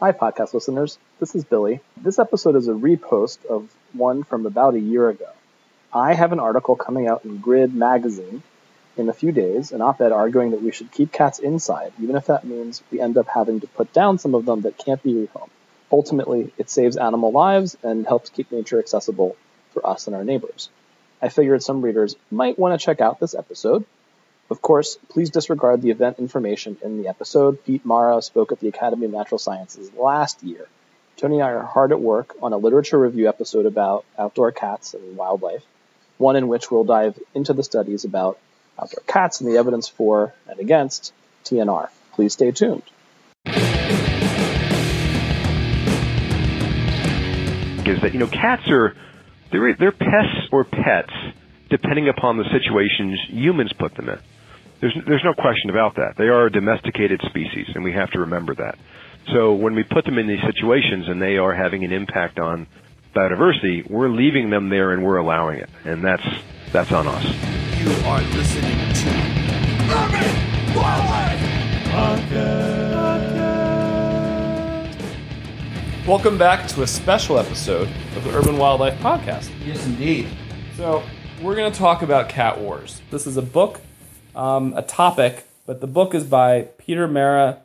Hi, podcast listeners. This is Billy. This episode is a repost of one from about a year ago. I have an article coming out in Grid magazine in a few days, an op ed arguing that we should keep cats inside, even if that means we end up having to put down some of them that can't be rehomed. Ultimately, it saves animal lives and helps keep nature accessible for us and our neighbors. I figured some readers might want to check out this episode, of course, please disregard the event information in the episode. Pete Marra spoke at the Academy of Natural Sciences last year. Tony and I are hard at work on a literature review episode about outdoor cats and wildlife, one in which we'll dive into the studies about outdoor cats and the evidence for and against TNR. Please stay tuned. Is that you know cats are they're they're pests or pets depending upon the situations humans put them in. There's, there's no question about that. They are a domesticated species, and we have to remember that. So when we put them in these situations and they are having an impact on biodiversity, we're leaving them there and we're allowing it, and that's that's on us. You are listening to Urban Wildlife Podcast. Welcome back to a special episode of the Urban Wildlife Podcast. Yes, indeed. So we're going to talk about cat wars. This is a book um, a topic, but the book is by Peter Marra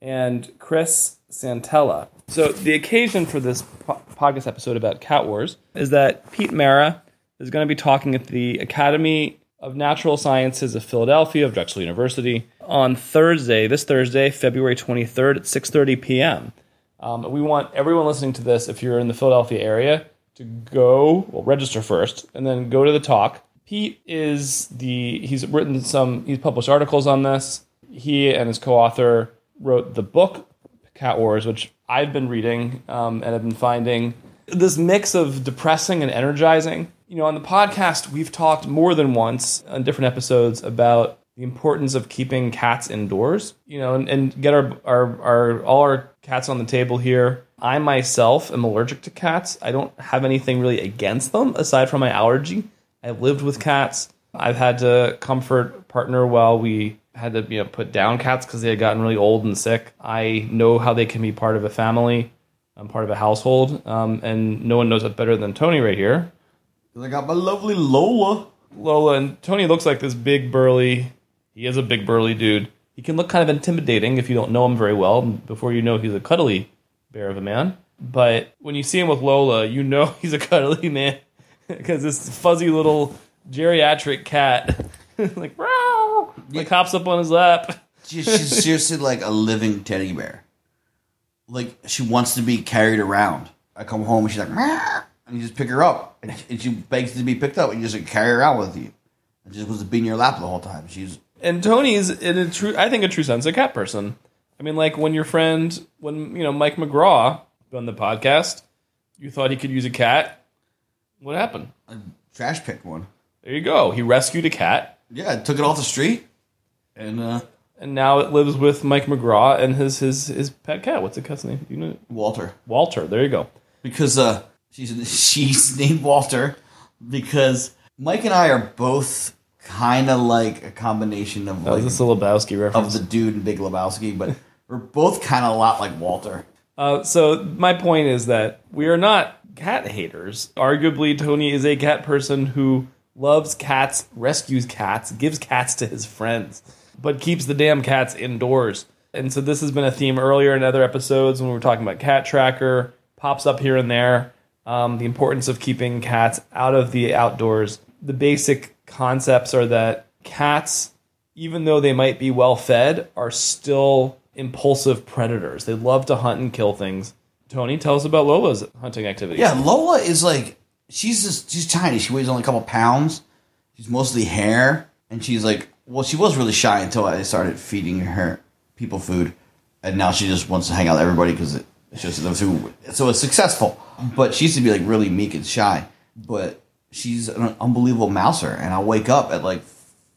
and Chris Santella. So the occasion for this po- podcast episode about cat wars is that Pete Marra is going to be talking at the Academy of Natural Sciences of Philadelphia of Drexel University on Thursday, this Thursday, February 23rd at 6:30 p.m. Um, we want everyone listening to this, if you're in the Philadelphia area, to go, well, register first, and then go to the talk Pete is the he's written some he's published articles on this. He and his co-author wrote the book Cat Wars, which I've been reading um, and have been finding this mix of depressing and energizing. You know, on the podcast, we've talked more than once on different episodes about the importance of keeping cats indoors. You know, and, and get our, our our all our cats on the table here. I myself am allergic to cats. I don't have anything really against them aside from my allergy I've lived with cats. I've had to comfort partner while we had to you know put down cats because they had gotten really old and sick. I know how they can be part of a family, um, part of a household, um, and no one knows it better than Tony right here. I got my lovely Lola. Lola and Tony looks like this big burly. He is a big burly dude. He can look kind of intimidating if you don't know him very well. Before you know he's a cuddly bear of a man. But when you see him with Lola, you know he's a cuddly man because this fuzzy little geriatric cat, like, Row! like hops up on his lap. She, she's seriously like a living teddy bear. Like she wants to be carried around. I come home and she's like, Meow! and you just pick her up, and, and she begs to be picked up, and you just like, carry her around with you. And just wants to be in your lap the whole time. She's and Tony's in a true, I think, a true sense a cat person. I mean, like when your friend, when you know Mike McGraw on the podcast, you thought he could use a cat what happened? A trash pick one. There you go. He rescued a cat, Yeah, I took it off the street, and uh, and now it lives with Mike McGraw and his his his pet cat. What's the cat's name? You know, Walter. Walter. There you go. because uh, she's she's named Walter because Mike and I are both kind of like a combination of That like, was this Lebowski of reference. the dude and Big Lebowski, but we're both kind of a lot like Walter. Uh, so my point is that we are not cat haters. Arguably, Tony is a cat person who loves cats, rescues cats, gives cats to his friends, but keeps the damn cats indoors. And so this has been a theme earlier in other episodes when we were talking about Cat Tracker, pops up here and there. Um, the importance of keeping cats out of the outdoors. The basic concepts are that cats, even though they might be well fed, are still impulsive predators. They love to hunt and kill things. Tony, tell us about Lola's hunting activities. Yeah, Lola is like she's just she's tiny. She weighs only a couple pounds. She's mostly hair, and she's like well, she was really shy until I started feeding her people food, and now she just wants to hang out with everybody because it, it's just who so it's successful. But she used to be like really meek and shy, but she's an unbelievable mouser, and I wake up at like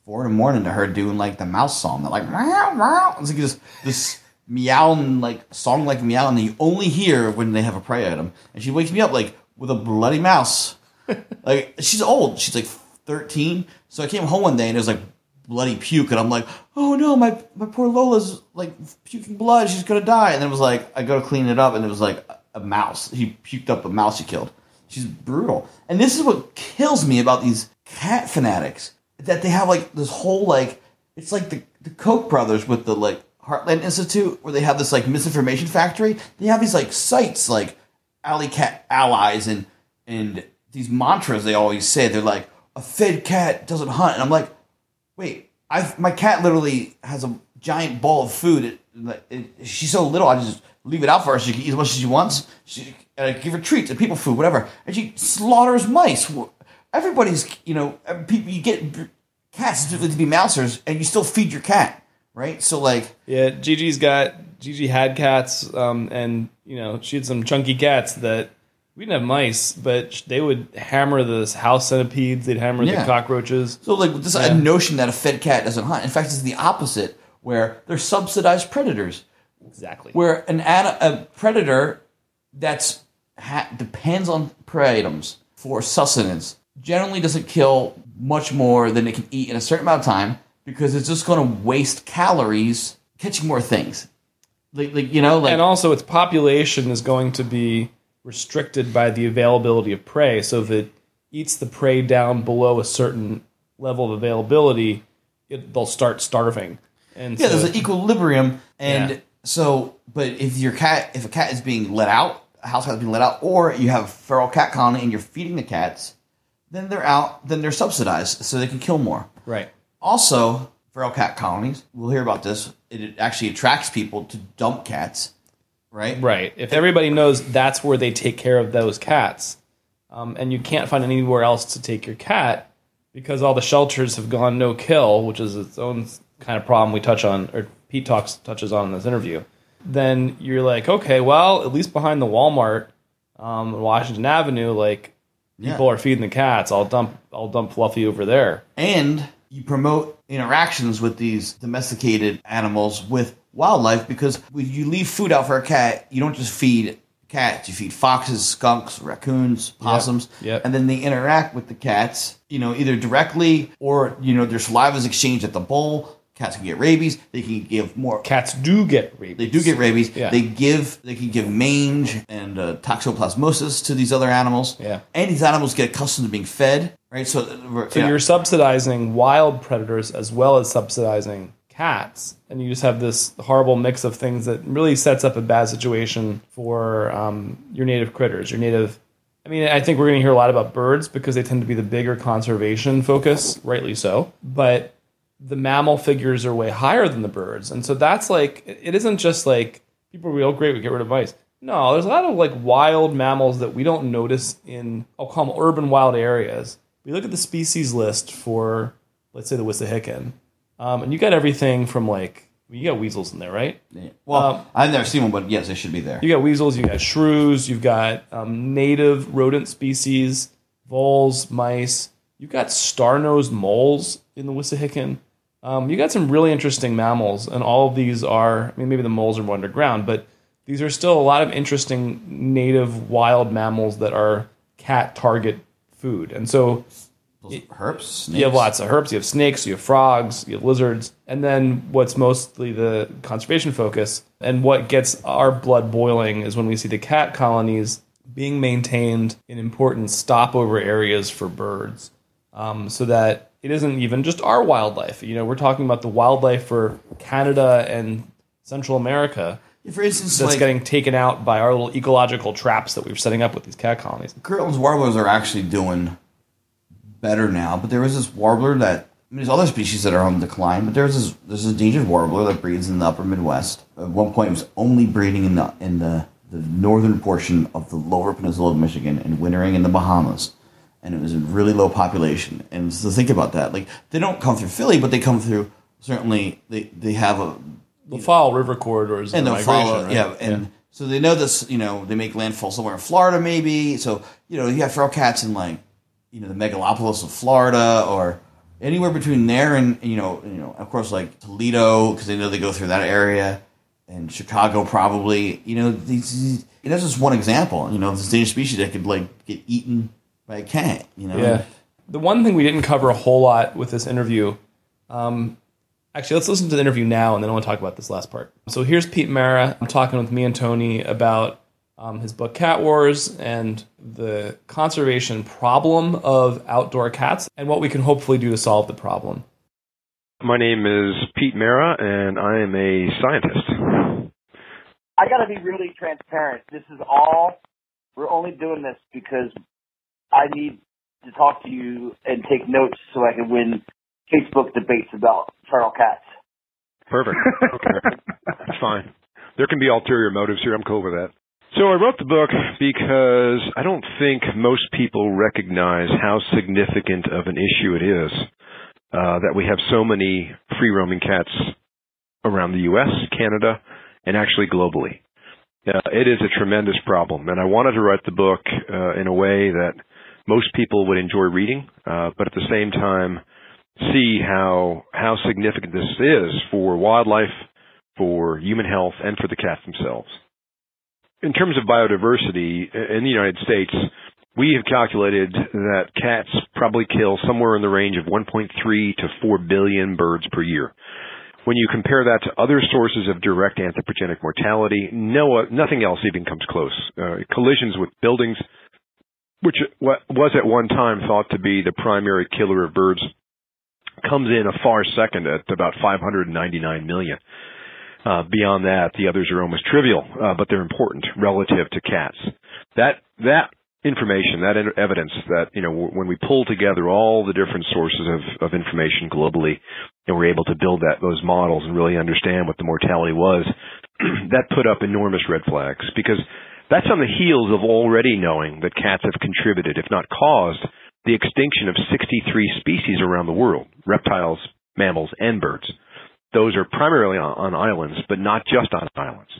four in the morning to her doing like the mouse song. Like meow meow. It's like this this and like song like meow, and you only hear when they have a prey item. And she wakes me up like with a bloody mouse. like she's old. She's like thirteen. So I came home one day and it was like bloody puke, and I'm like, oh no, my my poor Lola's like puking blood. She's gonna die. And then it was like, I go to clean it up, and it was like a, a mouse. He puked up a mouse he killed. She's brutal. And this is what kills me about these cat fanatics that they have like this whole like it's like the the Koch brothers with the like Heartland Institute where they have this like misinformation factory. They have these like sites like Alley Cat Allies and and these mantras they always say. They're like a fed cat doesn't hunt, and I'm like, wait, I my cat literally has a giant bowl of food. It, it, she's so little, I just leave it out for her. She can eat as much as she wants. She uh, give her treats and people food, whatever, and she slaughters mice. Everybody's, you know, people you get cats to be mousers, and you still feed your cat, right? So like, Yeah, Gigi's got Gigi had cats, um, and you know she had some chunky cats that we didn't have mice, but they would hammer the house centipedes. They'd hammer Yeah. the cockroaches. So like this Yeah. notion that a fed cat doesn't hunt. In fact, it's the opposite, where they're subsidized predators. Exactly. Where an an- a predator that's ha- depends on prey items for sustenance generally doesn't kill much more than it can eat in a certain amount of time because it's just going to waste calories catching more things. Like, like you know, like and also its population is going to be restricted by the availability of prey. So if it eats the prey down below a certain level of availability, it, they'll start starving. And Yeah, so, there's an equilibrium, and Yeah. so, but if your cat, if a cat is being let out, a house cat is being let out, or you have a feral cat colony and you're feeding the cats, then they're out, then they're subsidized, so they can kill more. right. Also, feral cat colonies, we'll hear about this. It actually attracts people to dump cats, right? Right. If everybody knows that's where they take care of those cats, um, and you can't find anywhere else to take your cat because all the shelters have gone no kill, which is its own kind of problem we touch on, or Pete talks touches on in this interview. Then you're like, okay, well, at least behind the Walmart um, Washington Avenue, like people Yeah. are feeding the cats. I'll dump, I'll dump Fluffy over there. and you promote interactions with these domesticated animals with wildlife because when you leave food out for a cat, you don't just feed cats, you feed foxes, skunks, raccoons, possums, Yep. and then they interact with the cats, you know, either directly or, you know, their saliva is exchanged at the bowl. Cats can get rabies. They can give more Cats do get rabies. they do get rabies. Yeah. They give they can give mange and uh, toxoplasmosis to these other animals. Yeah. and these animals get accustomed to being fed. Right, so, uh, So yeah. you're subsidizing wild predators as well as subsidizing cats, and you just have this horrible mix of things that really sets up a bad situation for um, your native critters, your native. I mean, I think we're going to hear a lot about birds because they tend to be the bigger conservation focus, rightly so. But the mammal figures are way higher than the birds, and so that's like it isn't just like people are real great. We get rid of mice. No, there's a lot of like wild mammals that we don't notice in I'll call them urban wild areas. We look at the species list for let's say the Wissahickon, um, and you got everything from like you got weasels in there, right? well, um, I've never seen one, but yes, they should be there. You got weasels, you got shrews, you've got um, native rodent species, voles, mice. You've got star-nosed moles in the Wissahickon. Um, you got some really interesting mammals, and all of these are. I mean, maybe the moles are more underground, but these are still a lot of interesting native wild mammals that are cat target food. And so Herps, snakes. you have lots of herps. You have snakes. You have frogs. You have lizards. And then what's mostly the conservation focus and what gets our blood boiling is when we see the cat colonies being maintained in important stopover areas for birds, um, so that it isn't even just our wildlife. You know, we're talking about the wildlife for Canada and Central America For instance, that's like getting taken out by our little ecological traps that we're setting up with these cat colonies. Kirtland's warblers are actually doing better now, but there was this warbler that I mean, there's other species that are on decline, but there's this there's this endangered warbler that breeds in the upper Midwest. At one point, it was only breeding in the in the, the northern portion of the lower peninsula of Michigan and wintering in the Bahamas, and it was a really low population. And so think about that, like they don't come through Philly, but they come through. Certainly, they they have a They'll follow river corridors and the they'll migration, follow, right? yeah, and so they know this. You know, they make landfall somewhere in Florida, maybe. So you know, you have feral cats in like, you know, the megalopolis of Florida or anywhere between there and you know, you know, of course, like Toledo because they know they go through that area, and Chicago probably. You know, these, these- and that's just one example. You know, this dangerous species that could like get eaten by can't. You know, Yeah. The one thing we didn't cover a whole lot with this interview Um, actually, let's listen to the interview now, and then I want to talk about this last part. So here's Pete Marra. I'm talking with me and Tony about um, his book Cat Wars and the conservation problem of outdoor cats and what we can hopefully do to solve the problem. My name is Pete Marra, and I am a scientist. I got to be really transparent. This is all, we're only doing this because I need to talk to you and take notes so I can win Facebook debates about feral cats. Perfect. Okay. That's fine. There can be ulterior motives here. I'm cool with that. So I wrote the book because I don't think most people recognize how significant of an issue it is uh, that we have so many free roaming cats around the U.S., Canada, and actually globally. Uh, it is a tremendous problem, and I wanted to write the book uh, in a way that most people would enjoy reading, uh, but at the same time see how how significant this is for wildlife, for human health, and for the cats themselves. In terms of biodiversity in the United States, we have calculated that cats probably kill somewhere in the range of 1.3 to 4 billion birds per year. When you compare that to other sources of direct anthropogenic mortality, no, nothing else even comes close. Uh, collisions with buildings, which was at one time thought to be the primary killer of birds, comes in a far second at about 599 million. Uh, beyond that, the others are almost trivial, uh, but they're important relative to cats. That that information, that evidence that, you know, when we pull together all the different sources of, of information globally and we're able to build that, those models and really understand what the mortality was, that put up enormous red flags because that's on the heels of already knowing that cats have contributed, if not caused, the extinction of 63 species around the world, reptiles, mammals, and birds. Those are primarily on, islands, but not just on islands.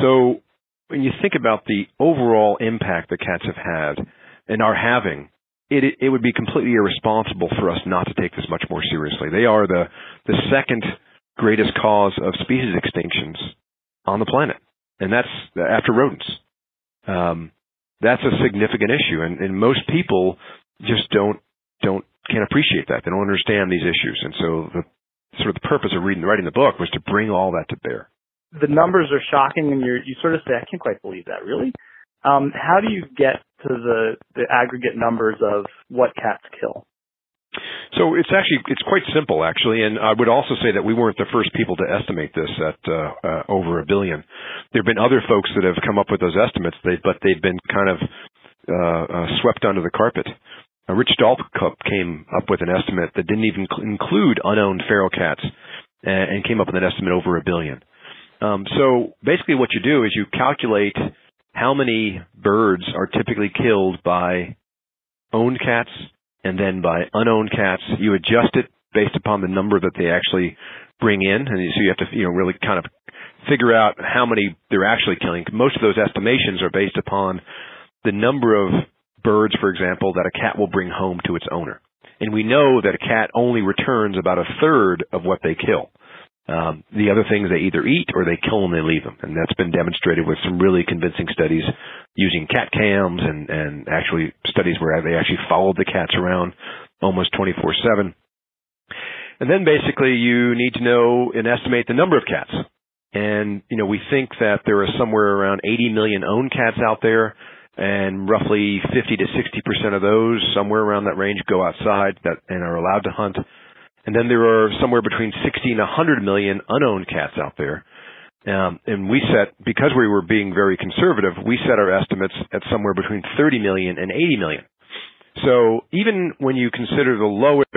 So when you think about the overall impact that cats have had and are having, it, it would be completely irresponsible for us not to take this much more seriously. They are the the second greatest cause of species extinctions on the planet, and that's after rodents. Um, that's a significant issue, and, and most people just don't don't can't appreciate that. They don't understand these issues, and so the sort of the purpose of reading writing the book was to bring all that to bear the numbers are shocking, and you you sort of say, I can't quite believe that. Really? Um, how do you get to the the aggregate numbers of what cats kill? So it's actually it's quite simple actually, and I would also say that we weren't the first people to estimate this at uh, uh, over a billion. There have been other folks that have come up with those estimates, they, but they've been kind of uh, uh, swept under the carpet. Rich Stallcup came up with an estimate that didn't even cl- include unowned feral cats, and, and came up with an estimate over a billion. Um, so basically, what you do is you calculate how many birds are typically killed by owned cats and then by unowned cats. You adjust it based upon the number that they actually bring in, and so you have to you know really kind of figure out how many they're actually killing. Most of those estimations are based upon the number of birds, for example, that a cat will bring home to its owner. And we know that a cat only returns about a third of what they kill. Um, the other things they either eat or they kill them and they leave them, and that's been demonstrated with some really convincing studies using cat cams and and actually studies where they actually followed the cats around almost 24/7. And then basically you need to know and estimate the number of cats. And you know we think that there are somewhere around 80 million owned cats out there, and roughly 50 to 60 percent of those, somewhere around that range, go outside that and are allowed to hunt. And then there are somewhere between 60 and 100 million unowned cats out there. Um, and we set, because we were being very conservative, we set our estimates at somewhere between 30 million and 80 million. So even when you consider the lowest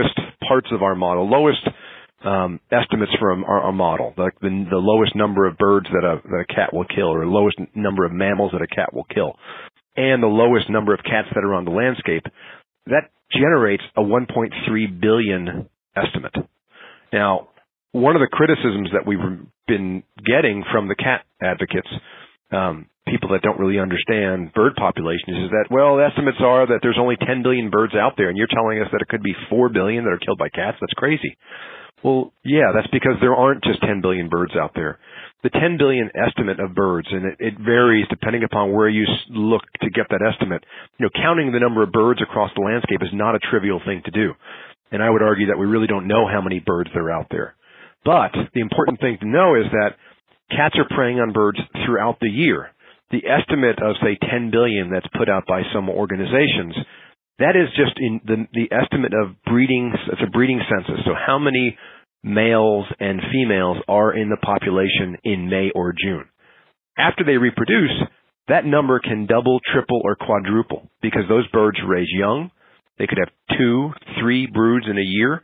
parts of our model, lowest um, estimates from our, our model, like the, the lowest number of birds that a, that a cat will kill, or lowest number of mammals that a cat will kill, and the lowest number of cats that are on the landscape, that generates a 1.3 billion estimate. Now, one of the criticisms that we've been getting from the cat advocates, um, people that don't really understand bird populations, is that, well, estimates are that there's only 10 billion birds out there, and you're telling us that it could be 4 billion that are killed by cats? That's crazy. Well, yeah, that's because there aren't just 10 billion birds out there. The 10 billion estimate of birds, and it, it varies depending upon where you look to get that estimate. You know, counting the number of birds across the landscape is not a trivial thing to do And I would argue that we really don't know how many birds there are out there. But the important thing to know is that cats are preying on birds throughout the year. The estimate of say 10 billion that's put out by some organizations, that is just in the, the estimate of breeding, it's a breeding census. So how many males and females are in the population in May or June. After they reproduce, that number can double, triple, or quadruple because those birds raise young. They could have two, three broods in a year,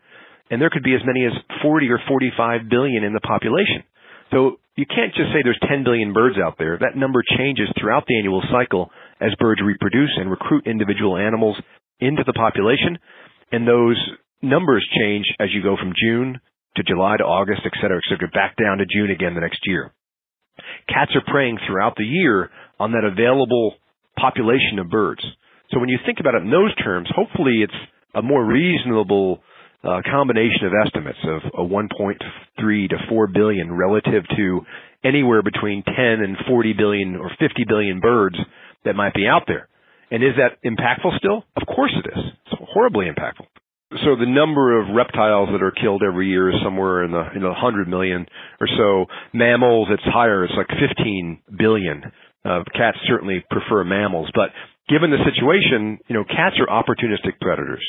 and there could be as many as 40 or 45 billion in the population. So you can't just say there's 10 billion birds out there. That number changes throughout the annual cycle as birds reproduce and recruit individual animals into the population, and those numbers change as you go from June to July to August, et cetera, et cetera, back down to June again the next year. Cats are preying throughout the year on that available population of birds. So when you think about it in those terms, hopefully it's a more reasonable uh, combination of estimates of a 1.3 to 4 billion relative to anywhere between 10 and 40 billion or 50 billion birds that might be out there. And is that impactful still? Of course it is. It's horribly impactful so the number of reptiles that are killed every year is somewhere in the in the hundred million or so. Mammals, it's higher. It's like fifteen billion. Uh, cats certainly prefer mammals, but given the situation, you know, cats are opportunistic predators.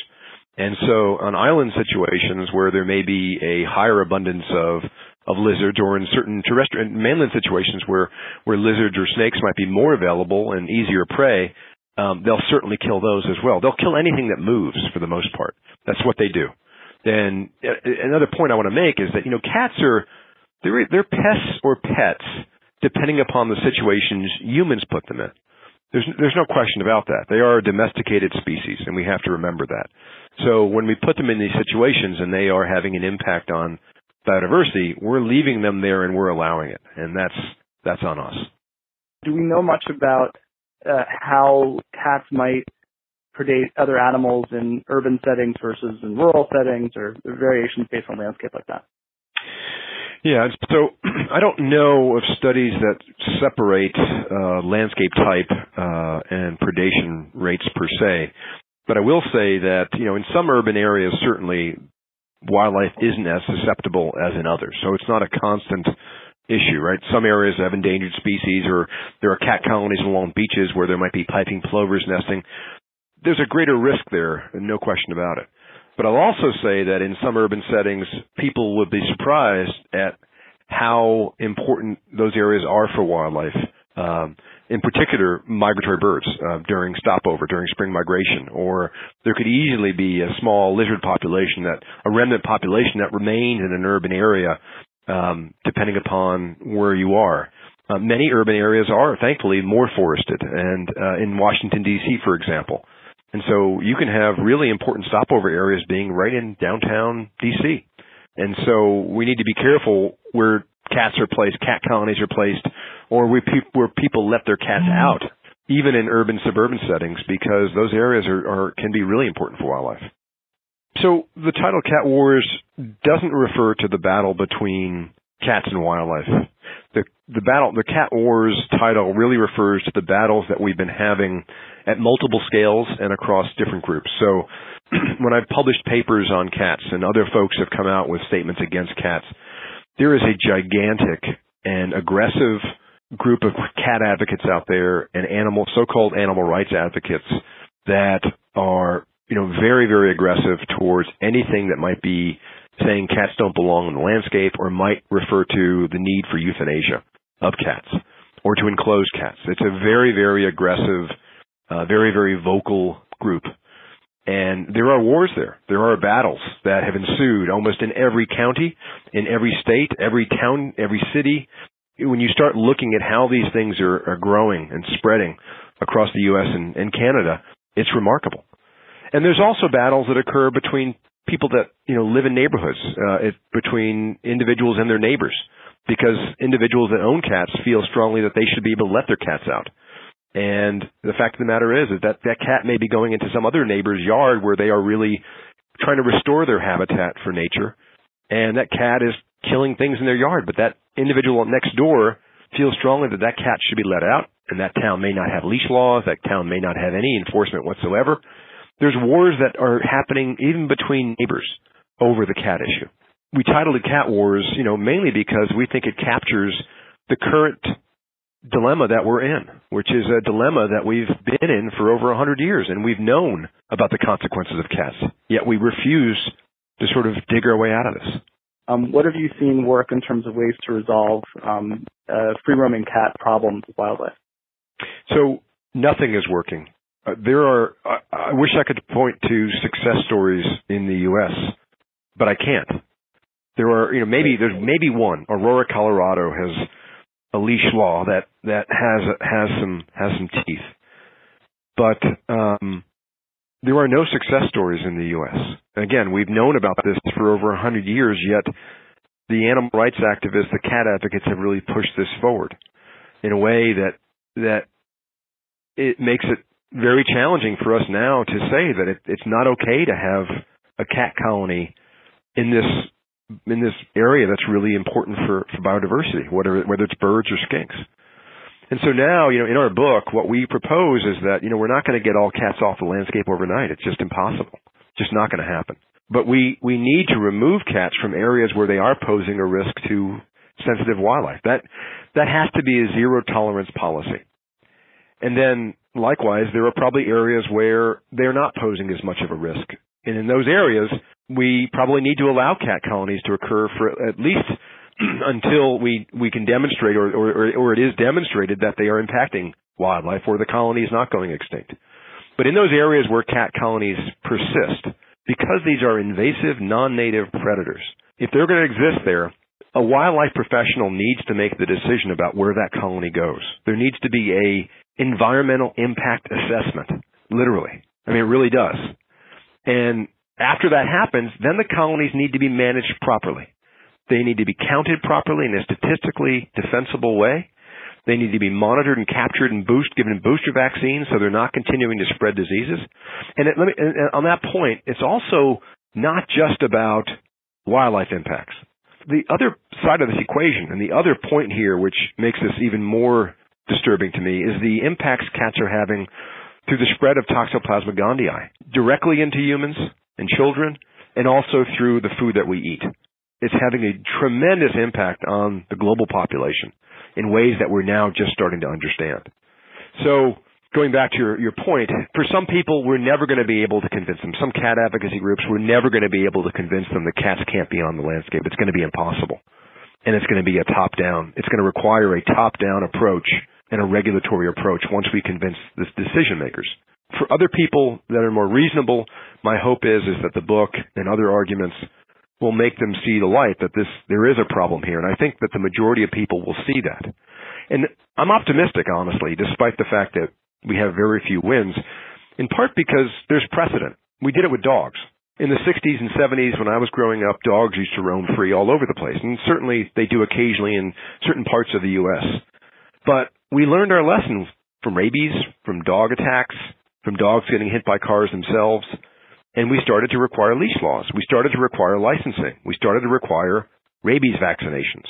And so on island situations where there may be a higher abundance of of lizards or in certain terrestrial mainland situations where where lizards or snakes might be more available and easier prey, um, they'll certainly kill those as well. They'll kill anything that moves for the most part. That's what they do. Uh, another point I want to make is that you know cats are they're they're pests or pets depending upon the situations humans put them in. There's there's no question about that. They are a domesticated species, and we have to remember that. So when we put them in these situations and they are having an impact on biodiversity, we're leaving them there and we're allowing it, and that's that's on us. Do we know much about uh, how cats might predate other animals in urban settings versus in rural settings, or variations based on landscape like that? Yeah, so I don't know of studies that separate uh, landscape type uh, and predation rates per se, but I will say that you know in some urban areas certainly wildlife isn't as susceptible as in others. So it's not a constant issue, right? Some areas have endangered species or there are cat colonies along beaches where there might be piping plovers nesting. There's a greater risk there, no question about it. But I'll also say that in some urban settings, people would be surprised at how important those areas are for wildlife. Um, in particular, migratory birds uh, during stopover, during spring migration, or there could easily be a small lizard population that, a remnant population that remains in an urban area um, depending upon where you are. Uh, many urban areas are, thankfully, more forested, and uh, in Washington D.C., for example. And so you can have really important stopover areas being right in downtown D.C. And so we need to be careful where cats are placed, cat colonies are placed, or where, pe- where people let their cats mm-hmm. out, even in urban suburban settings, because those areas are, are can be really important for wildlife. So the title Cat Wars doesn't refer to the battle between cats and wildlife. The the battle the Cat Wars title really refers to the battles that we've been having at multiple scales and across different groups. So when I've published papers on cats and other folks have come out with statements against cats, there is a gigantic and aggressive group of cat advocates out there and animal so-called animal rights advocates that are you know, very, very aggressive towards anything that might be saying cats don't belong in the landscape or might refer to the need for euthanasia of cats or to enclose cats. It's a very, very aggressive, uh, very, very vocal group. And there are wars there. There are battles that have ensued almost in every county, in every state, every town, every city. When you start looking at how these things are, are growing and spreading across the U.S. and, and Canada, it's remarkable. And there's also battles that occur between people that you know live in neighborhoods, uh, it, between individuals and their neighbors, because individuals that own cats feel strongly that they should be able to let their cats out. And the fact of the matter is, is that that cat may be going into some other neighbor's yard where they are really trying to restore their habitat for nature, and that cat is killing things in their yard. But that individual next door feels strongly that that cat should be let out, and that town may not have leash laws, that town may not have any enforcement whatsoever There's wars that are happening even between neighbors over the cat issue. We titled it Cat Wars, you know, mainly because we think it captures the current dilemma that we're in, which is a dilemma that we've been in for over a hundred years, and we've known about the consequences of cats, yet we refuse to sort of dig our way out of this. Um, what have you seen work in terms of ways to resolve um, uh, free roaming cat problems with wildlife? So nothing is working. Uh, there are. I, I wish I could point to success stories in the U.S., but I can't. There are, you know, maybe there's maybe one. Aurora, Colorado has a leash law that that has has some has some teeth, but um, there are no success stories in the U.S. Again, we've known about this for over hundred years, yet the animal rights activists, the cat advocates, have really pushed this forward in a way that that it makes it very challenging for us now to say that it, it's not okay to have a cat colony in this in this area that's really important for, for biodiversity, whether whether it's birds or skinks. And so now, you know, in our book, what we propose is that, you know, we're not going to get all cats off the landscape overnight. It's just impossible. Just not going to happen. But we, we need to remove cats from areas where they are posing a risk to sensitive wildlife. That, that has to be a zero tolerance policy. And then likewise, there are probably areas where they're not posing as much of a risk. And in those areas, we probably need to allow cat colonies to occur for at least until we, we can demonstrate or, or, or it is demonstrated that they are impacting wildlife or the colony is not going extinct. But in those areas where cat colonies persist, because these are invasive non-native predators, if they're going to exist there, a wildlife professional needs to make the decision about where that colony goes. There needs to be a environmental impact assessment, literally. I mean, it really does. And after that happens, then the colonies need to be managed properly. They need to be counted properly in a statistically defensible way. They need to be monitored and captured and boost, given booster vaccines so they're not continuing to spread diseases. And, it, me, and on that point, it's also not just about wildlife impacts. The other side of this equation and the other point here, which makes this even more disturbing to me, is the impacts cats are having through the spread of Toxoplasma gondii directly into humans and children, and also through the food that we eat. It's having a tremendous impact on the global population in ways that we're now just starting to understand. So, going back to your, your point, for some people, we're never going to be able to convince them. Some cat advocacy groups, we're never going to be able to convince them that cats can't be on the landscape. It's going to be impossible. And it's going to be a top down, it's going to require a top down approach and a regulatory approach once we convince the decision makers. For other people that are more reasonable, my hope is is that the book and other arguments will make them see the light that this there is a problem here, and I think that the majority of people will see that. And I'm optimistic, honestly, despite the fact that we have very few wins, in part because there's precedent. We did it with dogs. In the 60s and 70s, when I was growing up, dogs used to roam free all over the place, and certainly they do occasionally in certain parts of the U.S. But we learned our lessons from rabies, from dog attacks, from dogs getting hit by cars themselves, and we started to require leash laws. We started to require licensing. We started to require rabies vaccinations.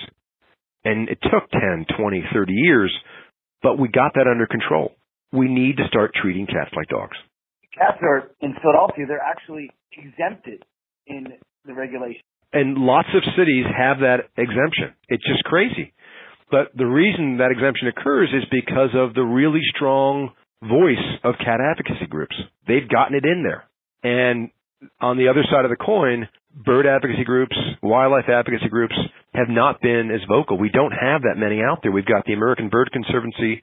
And it took 10, 20, 30 years, but we got that under control. We need to start treating cats like dogs. Cats are in Philadelphia, they're actually exempted in the regulation. And lots of cities have that exemption. It's just crazy. But the reason that exemption occurs is because of the really strong voice of cat advocacy groups. They've gotten it in there. And on the other side of the coin, bird advocacy groups, wildlife advocacy groups have not been as vocal. We don't have that many out there. We've got the American Bird Conservancy,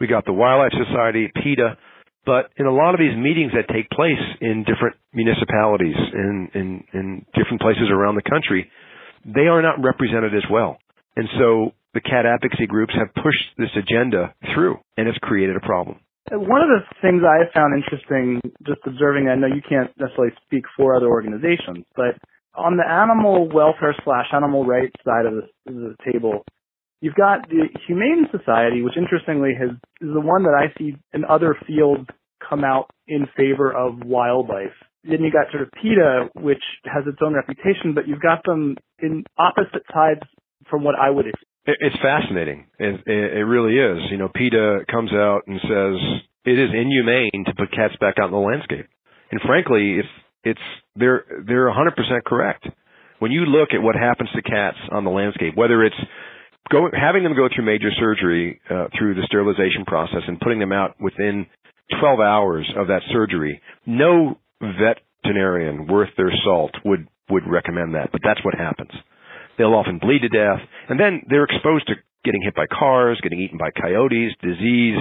we got the Wildlife Society, PETA, but in a lot of these meetings that take place in different municipalities in, in, in different places around the country, they are not represented as well. And so the cat advocacy groups have pushed this agenda through, and it's created a problem. One of the things I found interesting, just observing, I know you can't necessarily speak for other organizations, but on the animal welfare slash animal rights side of the, the table, you've got the Humane Society, which interestingly has is the one that I see in other fields come out in favor of wildlife. Then you got sort of PETA, which has its own reputation, but you've got them in opposite sides from what I would expect. It's fascinating. It, it really is. You know, PETA comes out and says it is inhumane to put cats back out in the landscape. And frankly, it's it's they're they're 100% correct. When you look at what happens to cats on the landscape, whether it's having them go through major surgery uh, through the sterilization process and putting them out within 12 hours of that surgery, no veterinarian worth their salt would would recommend that, but that's what happens. They'll often bleed to death, and then they're exposed to getting hit by cars, getting eaten by coyotes, disease.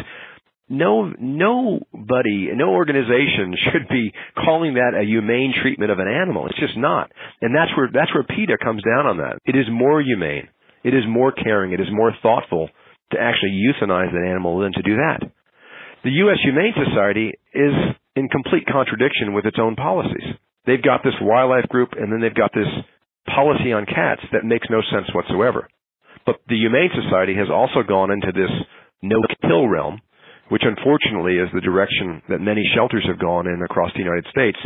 No, nobody, no organization should be calling that a humane treatment of an animal. It's just not, and that's where that's where PETA comes down on that. It is more humane, it is more caring, it is more thoughtful to actually euthanize an animal than to do that. The U.S. Humane Society is in complete contradiction with its own policies. They've got this wildlife group and then they've got this policy on cats that makes no sense whatsoever. But the Humane Society has also gone into this no kill realm, which unfortunately is the direction that many shelters have gone in across the United States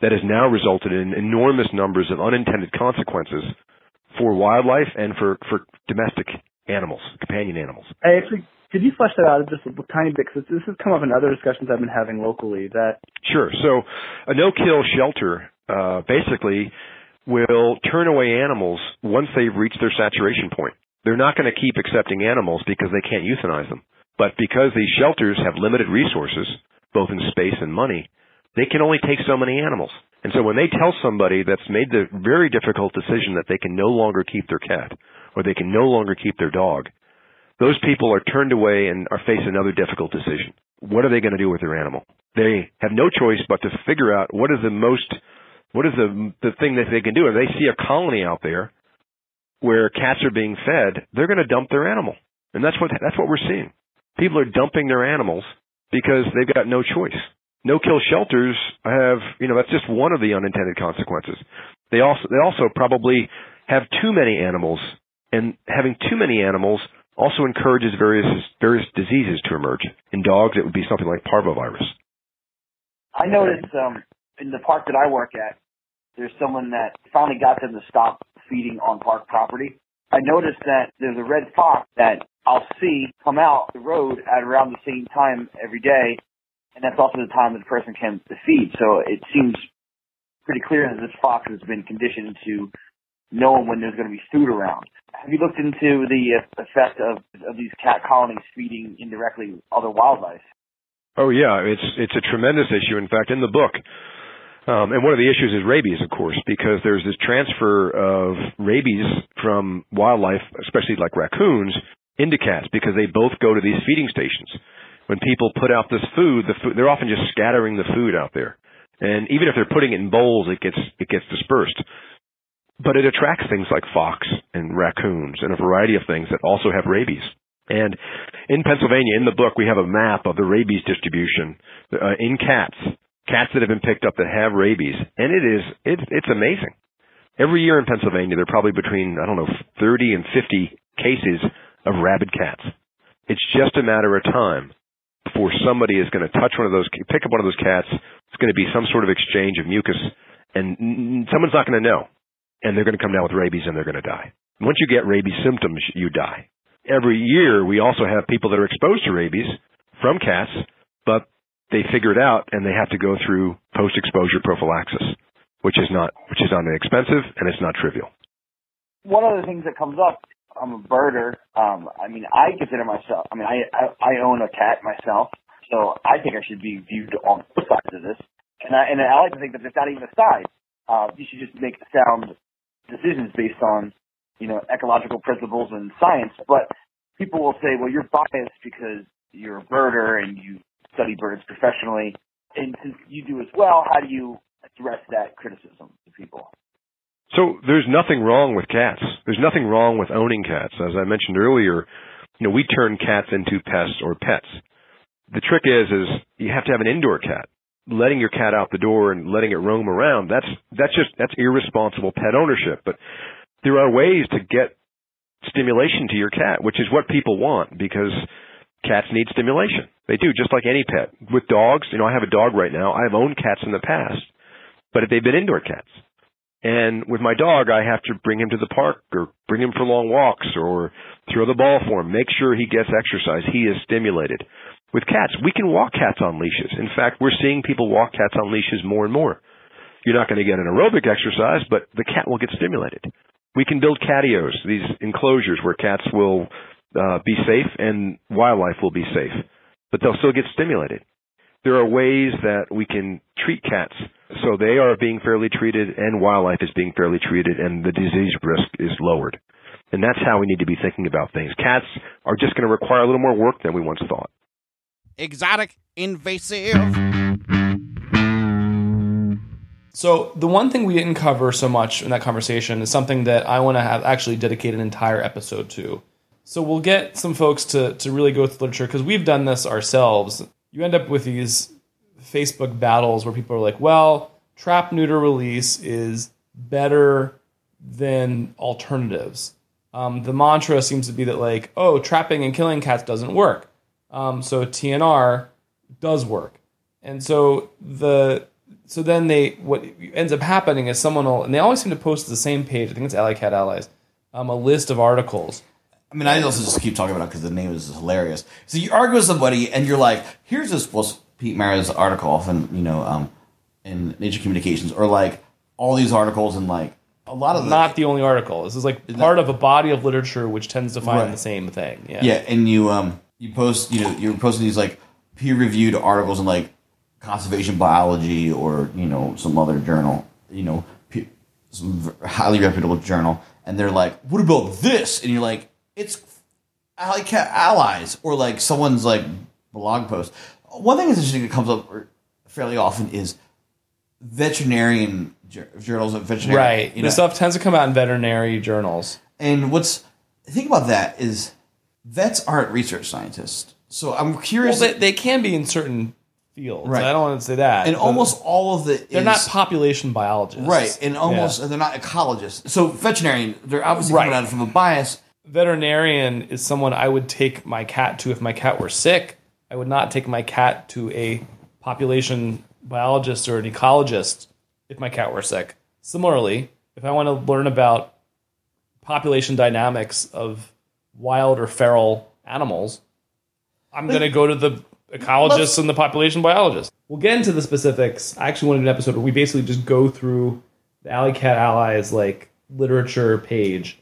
that has now resulted in enormous numbers of unintended consequences for wildlife and for, for domestic animals, companion animals. I actually could you flesh that out just a tiny bit? Because this has come up in other discussions I've been having locally. That sure. So a no-kill shelter uh, basically will turn away animals once they've reached their saturation point. They're not going to keep accepting animals because they can't euthanize them. But because these shelters have limited resources, both in space and money, they can only take so many animals. And so when they tell somebody that's made the very difficult decision that they can no longer keep their cat or they can no longer keep their dog, those people are turned away and are faced another difficult decision. What are they going to do with their animal? They have no choice but to figure out what is the most, what is the the thing that they can do. If they see a colony out there where cats are being fed, they're going to dump their animal, and that's what that's what we're seeing. People are dumping their animals because they've got no choice. No kill shelters have, you know, that's just one of the unintended consequences. They also they also probably have too many animals, and having too many animals also encourages various various diseases to emerge. In dogs, it would be something like parvovirus. I noticed um, in the park that I work at, there's someone that finally got them to stop feeding on park property. I noticed that there's a red fox that I'll see come out the road at around the same time every day, and that's also the time that the person can to feed. So it seems pretty clear that this fox has been conditioned to know when there's going to be food around. Have you looked into the effect of, of these cat colonies feeding indirectly other wildlife? Oh yeah, it's it's a tremendous issue. In fact, in the book, um, and one of the issues is rabies, of course, because there's this transfer of rabies from wildlife, especially like raccoons, into cats because they both go to these feeding stations. When people put out this food, the food they're often just scattering the food out there, and even if they're putting it in bowls, it gets it gets dispersed but it attracts things like fox and raccoons and a variety of things that also have rabies. And in Pennsylvania, in the book, we have a map of the rabies distribution uh, in cats, cats that have been picked up that have rabies, and it is it, it's amazing. Every year in Pennsylvania, there are probably between I don't know 30 and 50 cases of rabid cats. It's just a matter of time before somebody is going to touch one of those, pick up one of those cats. It's going to be some sort of exchange of mucus, and someone's not going to know and they're going to come down with rabies and they're going to die. Once you get rabies symptoms, you die. Every year, we also have people that are exposed to rabies from cats, but they figure it out and they have to go through post-exposure prophylaxis, which is not which is not inexpensive and it's not trivial. One of the things that comes up, I'm a birder. Um, I mean, I consider myself. I mean, I, I I own a cat myself, so I think I should be viewed on both sides of this. And I and I like to think that there's not even a side. Uh, you should just make sound decisions based on, you know, ecological principles and science. But people will say, well, you're biased because you're a birder and you study birds professionally. And since you do as well, how do you address that criticism to people? So there's nothing wrong with cats. There's nothing wrong with owning cats. As I mentioned earlier, you know, we turn cats into pests or pets. The trick is, is you have to have an indoor cat letting your cat out the door and letting it roam around, that's that's just that's irresponsible pet ownership. But there are ways to get stimulation to your cat, which is what people want because cats need stimulation. They do, just like any pet. With dogs, you know, I have a dog right now. I've owned cats in the past, but they've been indoor cats. And with my dog, I have to bring him to the park or bring him for long walks or throw the ball for him, make sure he gets exercise. He is stimulated. with cats. We can walk cats on leashes. In fact, we're seeing people walk cats on leashes more and more. You're not going to get an aerobic exercise, but the cat will get stimulated. We can build catios, these enclosures where cats will uh, be safe and wildlife will be safe, but they'll still get stimulated. There are ways that we can treat cats so they are being fairly treated and wildlife is being fairly treated and the disease risk is lowered. And that's how we need to be thinking about things. Cats are just going to require a little more work than we once thought. Exotic, invasive. So the one thing we didn't cover so much in that conversation is something that I want to have actually dedicate an entire episode to. So we'll get some folks to to really go through literature because we've done this ourselves. You end up with these Facebook battles where people are like, "Well, trap neuter release is better than alternatives." Um, the mantra seems to be that like, "Oh, trapping and killing cats doesn't work." Um, so TNR does work, and so the so then they what ends up happening is someone will and they always seem to post to the same page. I think it's Alley Cat Allies, um, a list of articles. I mean, I also just keep talking about it because the name is hilarious. So you argue with somebody, and you're like, "Here's this well, Pete Marra's article often, you know, um, in Nature Communications, or like all these articles, and like a lot of the, Not the only article. This is like part of a body of literature which tends to find Right. the same thing. Yeah. Yeah, and you um you post you know you're posting these like peer reviewed articles in like conservation biology or you know some other journal you know some highly reputable journal and they're like what about this and you're like it's Cat Allies or like someone's like blog post. One thing that's interesting that comes up fairly often is veterinarian journals of veterinary Right. you know this stuff tends to come out in veterinary journals. and what's the thing about that is vets aren't research scientists. So I'm Well, curious. they, they can be in certain fields. Right. I don't want to say that. and almost all of the they're is- not population biologists. right, and almost Yeah. they're not ecologists. So veterinarian, they're obviously Right. coming at it from a bias. Veterinarian is someone I would take my cat to if my cat were sick. I would not take my cat to a population biologist or an ecologist if my cat were sick. Similarly, if I want to learn about population dynamics of wild or feral animals, I'm going to go to the ecologists and the population biologists. We'll get into the specifics. I actually wanted an episode where we basically just go through the Alley Cat Allies like literature page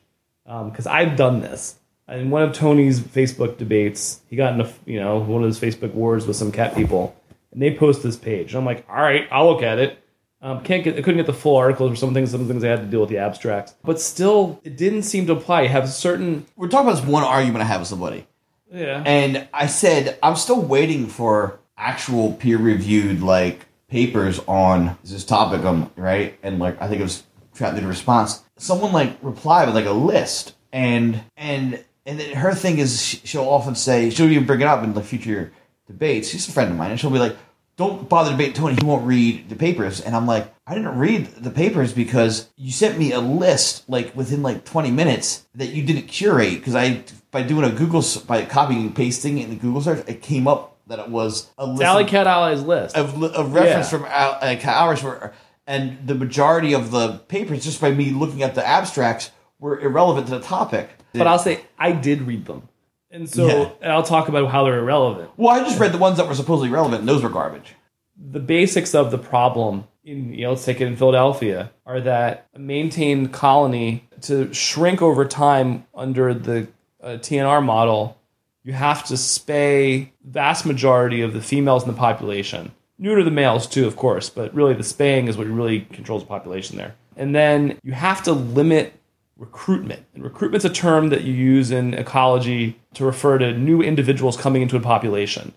because I've done this. In one of Tony's Facebook debates, he got in a you know one of his Facebook wars with some cat people, and they post this page. And I'm like, all right, I'll look at it. Um, can't get, I couldn't get the full articles or some things. Some things I had to deal with the abstracts, but still, it didn't seem to apply. You have certain, We're talking about this one argument I have with somebody, yeah, and I said I'm still waiting for actual peer reviewed like papers on this topic. Um, right, and like I think it was trap neuter response. Someone like reply with like a list, and and and then her thing is she- she'll often say she'll even bring it up in like future debates. She's a friend of mine, and she'll be like, "Don't bother debating Tony. He won't read the papers." And I'm like, "I didn't read the papers because you sent me a list like within like 20 minutes that you didn't curate because I by doing a Google by copying and pasting it in the Google search, it came up that it was a list Alley of- Cat Allies list. of, of reference Yeah. from Al- like hours were, and the majority of the papers, just by me looking at the abstracts, were irrelevant to the topic. but I'll say I did read them, and so Yeah. and I'll talk about how they're irrelevant. well, I just read the ones that were supposedly relevant, and those were garbage. the basics of the problem in you know let's take it in Philadelphia are that a maintained colony to shrink over time under the uh, TNR model you have to spay vast majority of the females in the population neuter the males too of course but really the spaying is what really controls the population there and then you have to limit recruitment and recruitment's a term that you use in ecology to refer to new individuals coming into a population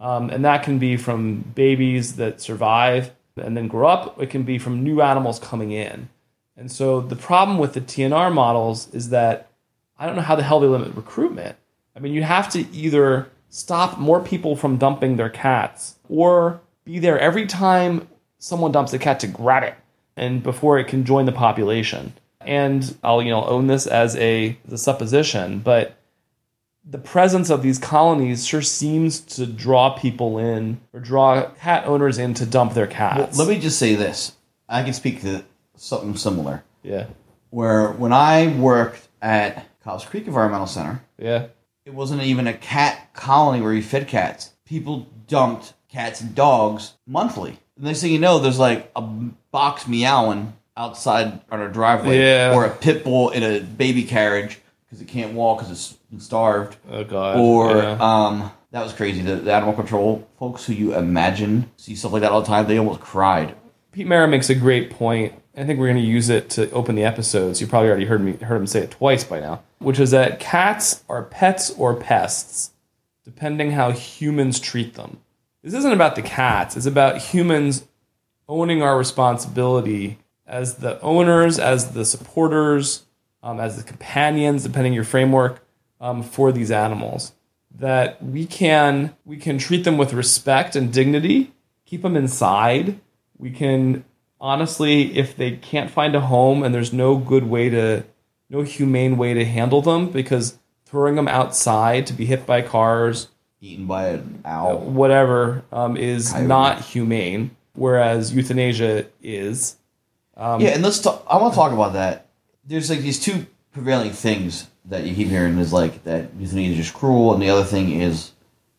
um, and that can be from babies that survive and then grow up. It can be from new animals coming in. And so the problem with the TNR models is that I don't know how the hell they limit recruitment. I mean, you have to either stop more people from dumping their cats or be there every time someone dumps a cat to grab it and before it can join the population. And I'll, you know, own this as a, as a supposition, but the presence of these colonies sure seems to draw people in or draw cat owners in to dump their cats. Let me just say this: I can speak to something similar. yeah, Where when I worked at Cobbs Creek Environmental Center, yeah, it wasn't even a cat colony where you fed cats. people dumped cats and dogs monthly. The next thing you know, there's like a box meowing outside on our driveway, Yeah. or a pit bull in a baby carriage because it can't walk because it's been starved, Oh god. or Yeah. um, that was crazy. The, the animal control folks who you imagine see stuff like that all the time, they almost cried. Pete Marra makes a great point. I think we're going to use it to open the episodes. You probably already heard me heard him say it twice by now, which is that cats are pets or pests, depending how humans treat them. This isn't about the cats. It's about humans owning our responsibility as the owners, as the supporters, um, as the companions, depending your framework, um, for these animals. That we can we can treat them with respect and dignity, keep them inside. We can honestly, if they can't find a home and there's no good way to, no humane way to handle them, because throwing them outside to be hit by cars, Eaten by an owl. whatever, um, is Coyote. not humane. Whereas euthanasia is. Um, yeah, and let's talk. I want to talk about that. There's like these two prevailing things that you keep hearing is like that euthanasia is just cruel, and the other thing is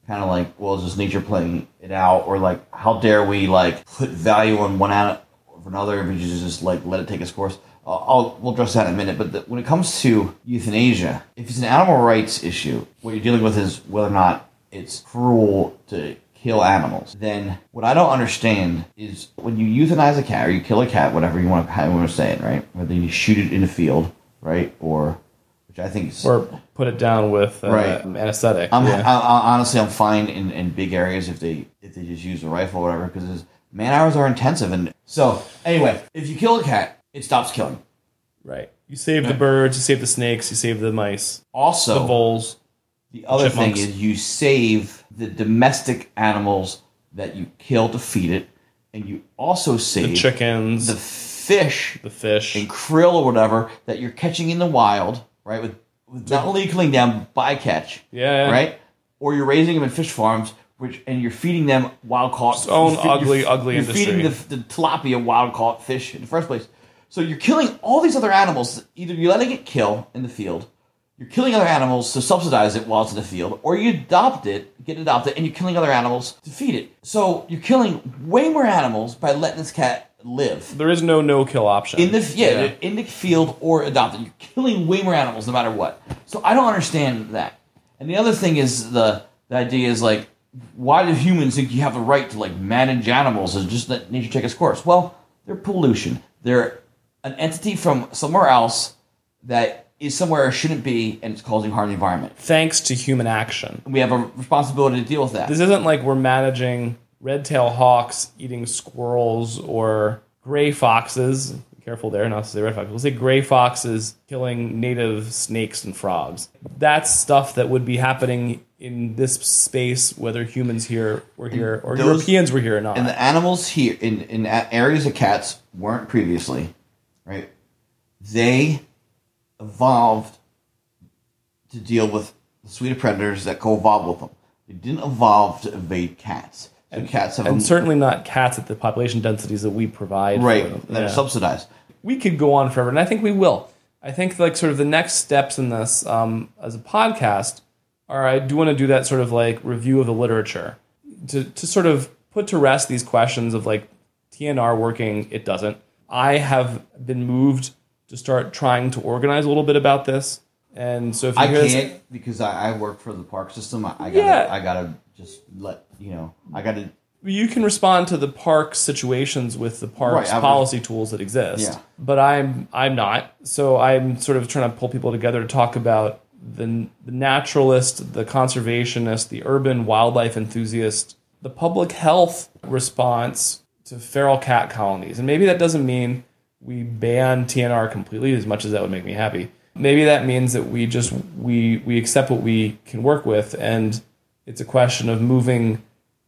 kind of like, well, is just nature playing it out, or like, how dare we like put value on one animal over another if we just like let it take its course. I'll, I'll we'll address that in a minute. But the, when it comes to euthanasia, if it's an animal rights issue, what you're dealing with is whether or not it's cruel to kill animals, then what I don't understand is when you euthanize a cat or you kill a cat, whatever you want to, how you want to say it, right? Whether you shoot it in a field, right, or which I think is or put it down with uh, Right. anesthetic. I'm, yeah. I, I, honestly, I'm fine in, in big areas if they if they just use a rifle or whatever because man hours are intensive. And so anyway, if you kill a cat, it stops killing. right. You save the birds, you save the snakes, you save the mice, Also, the voles. The other thing is you save the domestic animals that you kill to feed it, and you also save The chickens, the fish, the, fish and krill or whatever that you're catching in the wild, right? With, with not only killing them by catch, Yeah, yeah. right? Or you're raising them in fish farms, which and you're feeding them wild caught. Its own you're ugly, you're, ugly You're industry. feeding the, the tilapia wild caught fish in the first place. So you're killing all these other animals. Either you're letting it kill in the field, you're killing other animals to subsidize it while it's in the field, or you adopt it, get it adopted, and you're killing other animals to feed it. So you're killing way more animals by letting this cat live there is no no kill option. in the yeah, in the field or adopted. You're killing way more animals no matter what. So I don't understand that. And the other thing is the the idea is like, why do humans think you have the right to like manage animals and just let nature take its course? Well, they're pollution. They're an entity from somewhere else that is somewhere it shouldn't be, and it's causing harm to the environment. Thanks to human action. We have a responsibility to deal with that. This isn't like we're managing red-tailed hawks eating squirrels or gray foxes. Be careful there, not to say red foxes. We'll say gray foxes killing native snakes and frogs. That's stuff that would be happening in this space, whether humans here were here or Those- Europeans were here or not. and the animals here in in areas that cats weren't previously, right? They evolved to deal with the suite of predators that co-evolved with them. They didn't evolve to evade cats. So cats have and certainly not cats at the population densities that we provide. right that are subsidized. we could go on forever, and I think we will. I think like sort of the next steps in this um, as a podcast are I do want to do that sort of like review of the literature to to sort of put to rest these questions of like TNR working, it doesn't. I have been moved to start trying to organize a little bit about this, and so if you I can't because I, I work for the park system. I, I gotta Yeah. I gotta just let you know. I gotta you can respond to the park situations with the park's Right, policy tools that exist. Yeah. But I'm I'm not. So I'm sort of trying to pull people together to talk about the the naturalist, the conservationist, the urban wildlife enthusiast, the public health response to feral cat colonies. And maybe that doesn't mean we ban TNR completely as much as that would make me happy. Maybe that means that we just we we accept what we can work with and it's a question of moving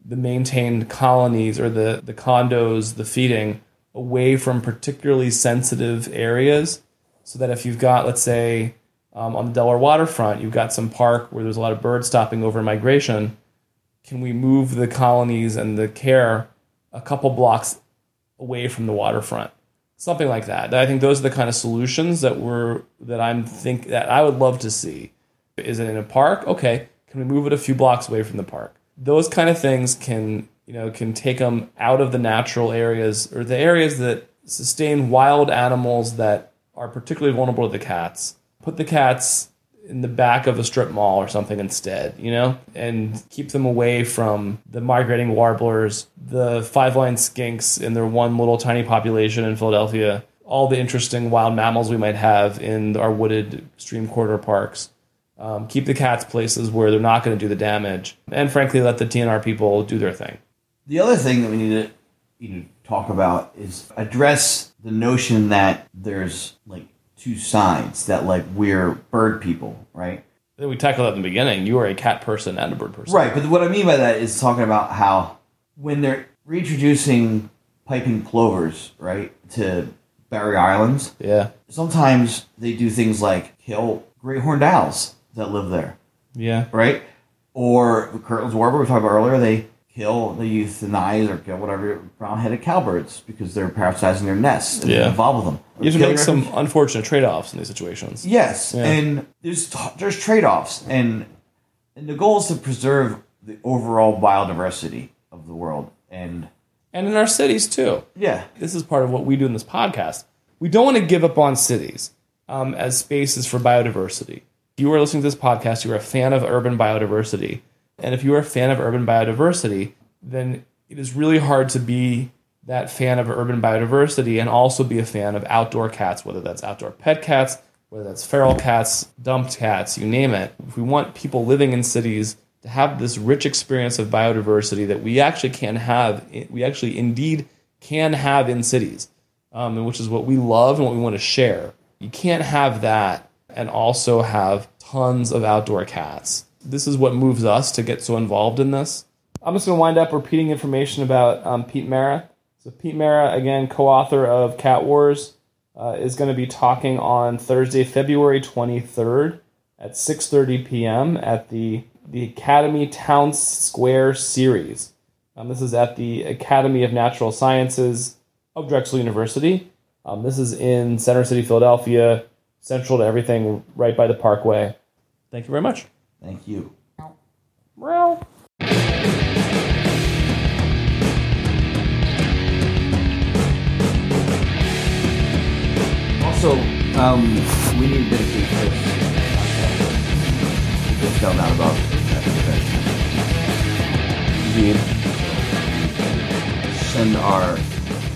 the maintained colonies or the, the condos, the feeding, away from particularly sensitive areas. So that if you've got, let's say, um, on the Delaware waterfront, you've got some park where there's a lot of birds stopping over migration, can we move the colonies and the care a couple blocks away from the waterfront? Something like that. I think those are the kind of solutions that we're that I'm think that I would love to see. Is it in a park? Okay. Can we move it a few blocks away from the park? those kind of things can you know can take them out of the natural areas or the areas that sustain wild animals that are particularly vulnerable to the cats. Put the cats in the back of a strip mall or something instead, you know, and keep them away from the migrating warblers, the five line skinks in their one little tiny population in Philadelphia, all the interesting wild mammals we might have in our wooded stream corridor parks. Um, keep the cats places where they're not going to do the damage, and frankly, let the TNR people do their thing. The other thing that we need to you know talk about is address the notion that there's like two sides that like we're bird people, right? We tackled that in the beginning. You are a cat person and a bird person. Right, but what I mean by that is talking about how when they're reintroducing piping plovers, right, to Barrier Islands, Yeah. sometimes they do things like kill great horned owls that live there, Yeah. right? Or the Kirtland's warbler we talked about earlier, they kill, the euthanize or kill whatever brown headed cowbirds because they're parasitizing their nests and Yeah. involve with them. You have to make some unfortunate trade offs in these situations. Yes, Yeah. and there's there's trade offs, and and the goal is to preserve the overall biodiversity of the world. And And in our cities, too. yeah, this is part of what we do in this podcast. We don't want to give up on cities um, as spaces for biodiversity. If you are listening to this podcast, you are a fan of urban biodiversity. And if you are a fan of urban biodiversity, then it is really hard to be that fan of urban biodiversity and also be a fan of outdoor cats, whether that's outdoor pet cats, whether that's feral cats, dumped cats, you name it. If we want people living in cities to have this rich experience of biodiversity that we actually can have, we actually indeed can have in cities, um, which is what we love and what we want to share. You can't have that and also have tons of outdoor cats. This is what moves us to get so involved in this. I'm just going to wind up repeating information about um, Pete Marra. So Pete Marra, again, co-author of Cat Wars, uh, is going to be talking on Thursday, February 23rd at 6:30 p.m. at the the Academy Town Square series. Um, this is at the Academy of Natural Sciences of Drexel University. Um, this is in Center City, Philadelphia, central to everything, right by the Parkway. Thank you very much. Thank you. Well. Also, um, we need to dedicate this. Just found out about. Indeed. Send our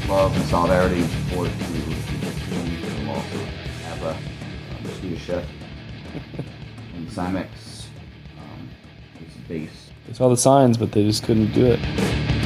love and solidarity and support to the victims and the loss of Ava, um, the Swedish chef, and Cymex. They saw the signs, but they just couldn't do it.